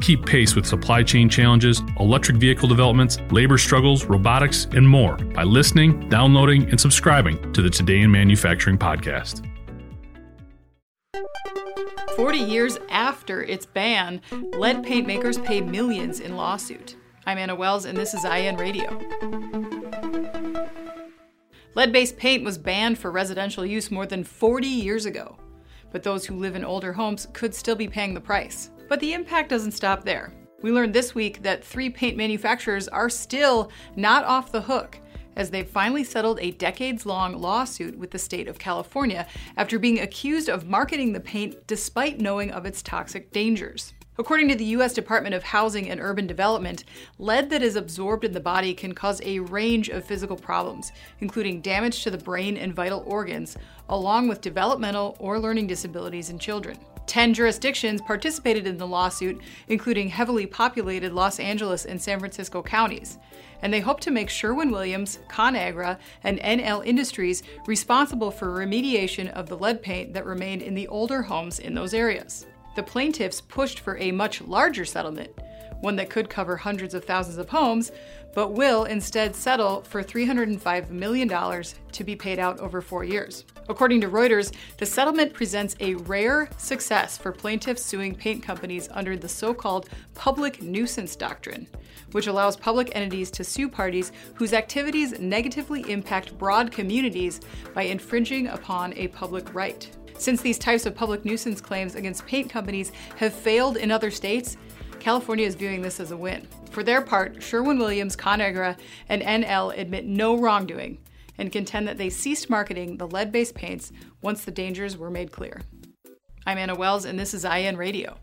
Keep pace with supply chain challenges, electric vehicle developments, labor struggles, robotics, and more by listening, downloading, and subscribing to the Today in Manufacturing podcast. 40 years after its ban, lead paint makers pay millions in lawsuit. I'm Anna Wells, and this is IEN Radio. Lead based paint was banned for residential use more than 40 years ago, but those who live in older homes could still be paying the price. But the impact doesn't stop there. We learned this week that three paint manufacturers are still not off the hook as they've finally settled a decades long lawsuit with the state of California after being accused of marketing the paint despite knowing of its toxic dangers. According to the U.S. Department of Housing and Urban Development, lead that is absorbed in the body can cause a range of physical problems, including damage to the brain and vital organs, along with developmental or learning disabilities in children. Ten jurisdictions participated in the lawsuit, including heavily populated Los Angeles and San Francisco counties. And they hope to make Sherwin Williams, ConAgra, and NL Industries responsible for remediation of the lead paint that remained in the older homes in those areas. The plaintiffs pushed for a much larger settlement, one that could cover hundreds of thousands of homes, but will instead settle for $305 million to be paid out over four years. According to Reuters, the settlement presents a rare success for plaintiffs suing paint companies under the so called public nuisance doctrine, which allows public entities to sue parties whose activities negatively impact broad communities by infringing upon a public right. Since these types of public nuisance claims against paint companies have failed in other states, California is viewing this as a win. For their part, Sherwin Williams, ConAgra, and NL admit no wrongdoing and contend that they ceased marketing the lead based paints once the dangers were made clear. I'm Anna Wells, and this is IEN Radio.